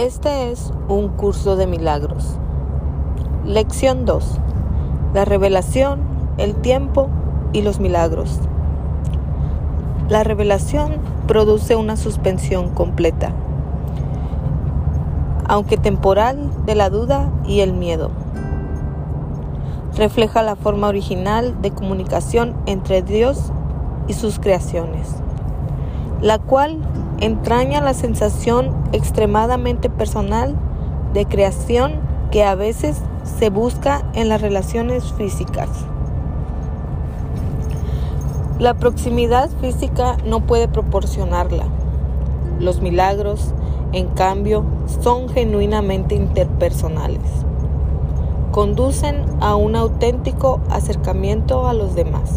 Este es un curso de milagros. Lección 2. La revelación, el tiempo y los milagros. La revelación produce una suspensión completa, aunque temporal, de la duda y el miedo. Refleja la forma original de comunicación entre Dios y sus creaciones, la cual entraña la sensación extremadamente personal de creación que a veces se busca en las relaciones físicas. La proximidad física no puede proporcionarla. Los milagros, en cambio, son genuinamente interpersonales. Conducen a un auténtico acercamiento a los demás.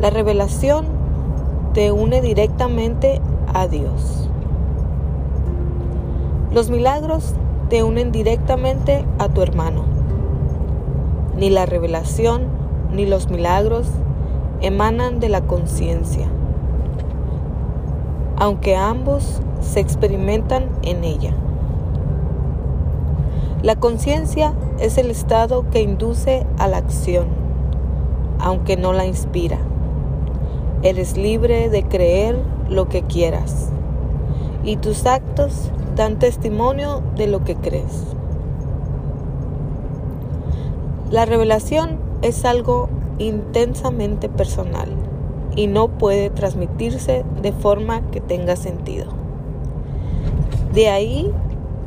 La revelación te une directamente a Dios. Los milagros te unen directamente a tu hermano. Ni la revelación ni los milagros emanan de la conciencia, aunque ambos se experimentan en ella. La conciencia es el estado que induce a la acción, aunque no la inspira. Eres libre de creer lo que quieras y tus actos dan testimonio de lo que crees. La revelación es algo intensamente personal y no puede transmitirse de forma que tenga sentido. De ahí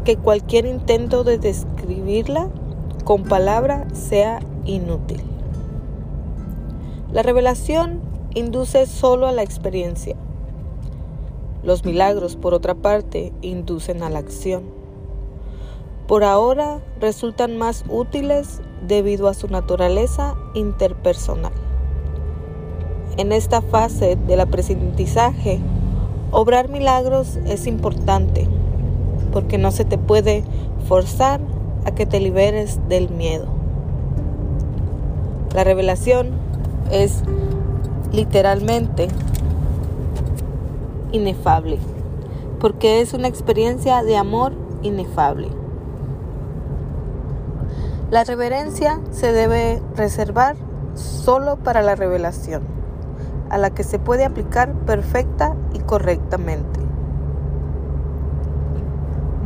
que cualquier intento de describirla con palabra sea inútil. La revelación induce solo a la experiencia. Los milagros, por otra parte, inducen a la acción. Por ahora resultan más útiles debido a su naturaleza interpersonal. En esta fase del aprendizaje, obrar milagros es importante porque no se te puede forzar a que te liberes del miedo. La revelación es literalmente inefable, porque es una experiencia de amor inefable. La reverencia se debe reservar solo para la revelación, a la que se puede aplicar perfecta y correctamente.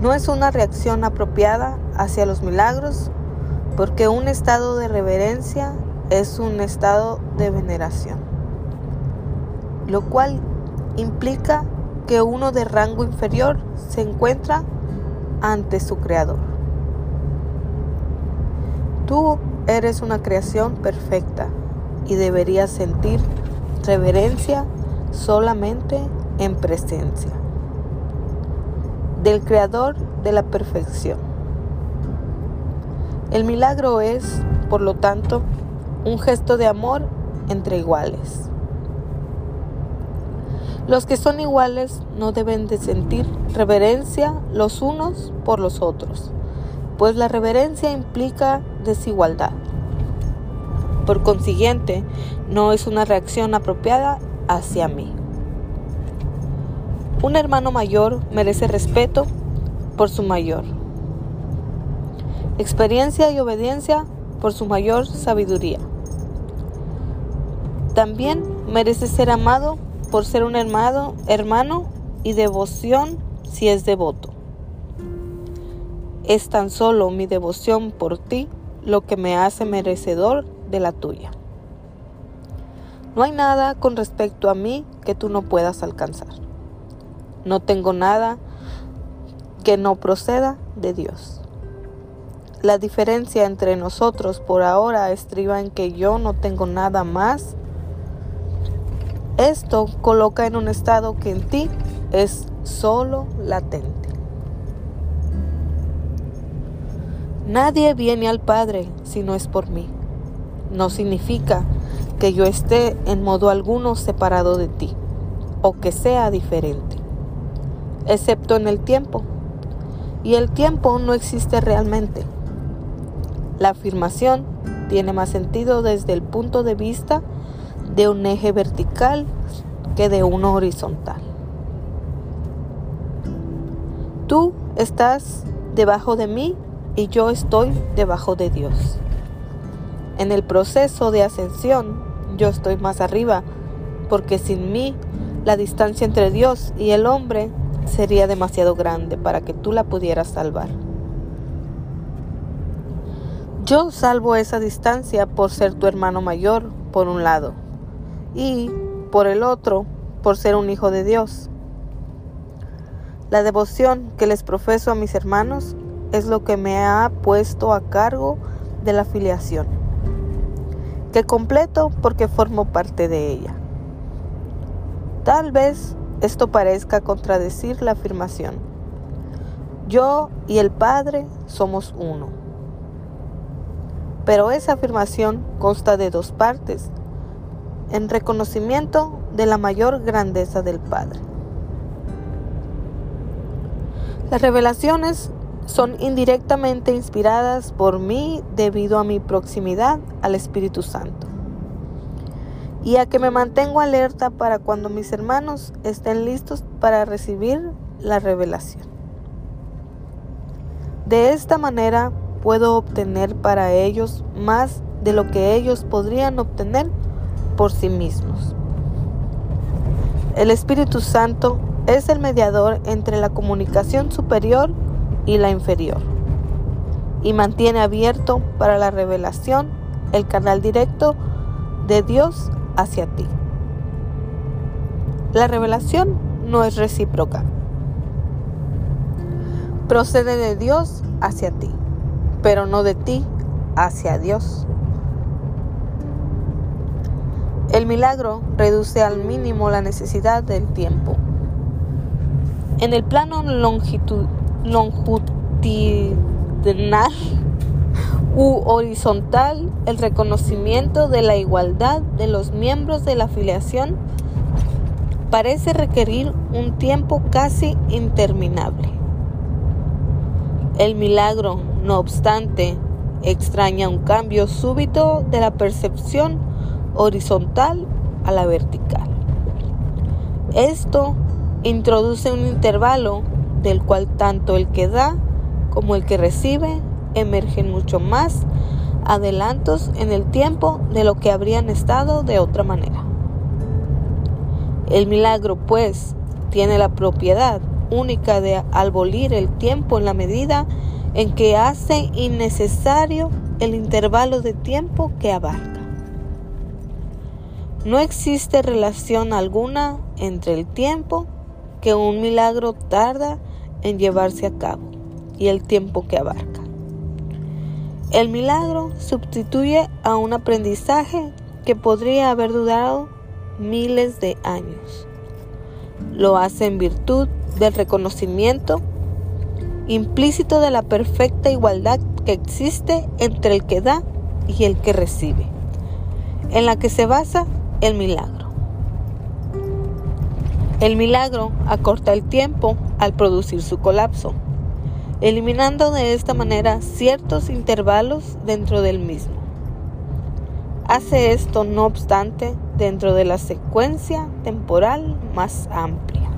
No es una reacción apropiada hacia los milagros, porque un estado de reverencia es un estado de veneración lo cual implica que uno de rango inferior se encuentra ante su creador. Tú eres una creación perfecta y deberías sentir reverencia solamente en presencia del creador de la perfección. El milagro es, por lo tanto, un gesto de amor entre iguales. Los que son iguales no deben de sentir reverencia los unos por los otros, pues la reverencia implica desigualdad. Por consiguiente, no es una reacción apropiada hacia mí. Un hermano mayor merece respeto por su mayor. Experiencia y obediencia por su mayor sabiduría. También merece ser amado por ser un hermano, hermano y devoción si es devoto. Es tan solo mi devoción por ti lo que me hace merecedor de la tuya. No hay nada con respecto a mí que tú no puedas alcanzar. No tengo nada que no proceda de Dios. La diferencia entre nosotros por ahora estriba en que yo no tengo nada más esto coloca en un estado que en ti es solo latente. Nadie viene al Padre si no es por mí. No significa que yo esté en modo alguno separado de ti o que sea diferente, excepto en el tiempo. Y el tiempo no existe realmente. La afirmación tiene más sentido desde el punto de vista de un eje vertical que de uno horizontal. Tú estás debajo de mí y yo estoy debajo de Dios. En el proceso de ascensión, yo estoy más arriba, porque sin mí la distancia entre Dios y el hombre sería demasiado grande para que tú la pudieras salvar. Yo salvo esa distancia por ser tu hermano mayor, por un lado, y por el otro, por ser un hijo de Dios. La devoción que les profeso a mis hermanos es lo que me ha puesto a cargo de la filiación, que completo porque formo parte de ella. Tal vez esto parezca contradecir la afirmación. Yo y el Padre somos uno. Pero esa afirmación consta de dos partes, en reconocimiento de la mayor grandeza del Padre. Las revelaciones son indirectamente inspiradas por mí debido a mi proximidad al Espíritu Santo y a que me mantengo alerta para cuando mis hermanos estén listos para recibir la revelación. De esta manera puedo obtener para ellos más de lo que ellos podrían obtener por sí mismos. El Espíritu Santo es el mediador entre la comunicación superior y la inferior y mantiene abierto para la revelación el canal directo de Dios hacia ti. La revelación no es recíproca. Procede de Dios hacia ti, pero no de ti hacia Dios. El milagro reduce al mínimo la necesidad del tiempo. En el plano longitud, longitudinal u horizontal, el reconocimiento de la igualdad de los miembros de la afiliación parece requerir un tiempo casi interminable. El milagro, no obstante, extraña un cambio súbito de la percepción horizontal a la vertical. Esto introduce un intervalo del cual tanto el que da como el que recibe emergen mucho más adelantos en el tiempo de lo que habrían estado de otra manera. El milagro, pues, tiene la propiedad única de abolir el tiempo en la medida en que hace innecesario el intervalo de tiempo que abarca. No existe relación alguna entre el tiempo que un milagro tarda en llevarse a cabo y el tiempo que abarca. El milagro sustituye a un aprendizaje que podría haber durado miles de años. Lo hace en virtud del reconocimiento implícito de la perfecta igualdad que existe entre el que da y el que recibe, en la que se basa el milagro. El milagro acorta el tiempo al producir su colapso, eliminando de esta manera ciertos intervalos dentro del mismo. Hace esto, no obstante, dentro de la secuencia temporal más amplia.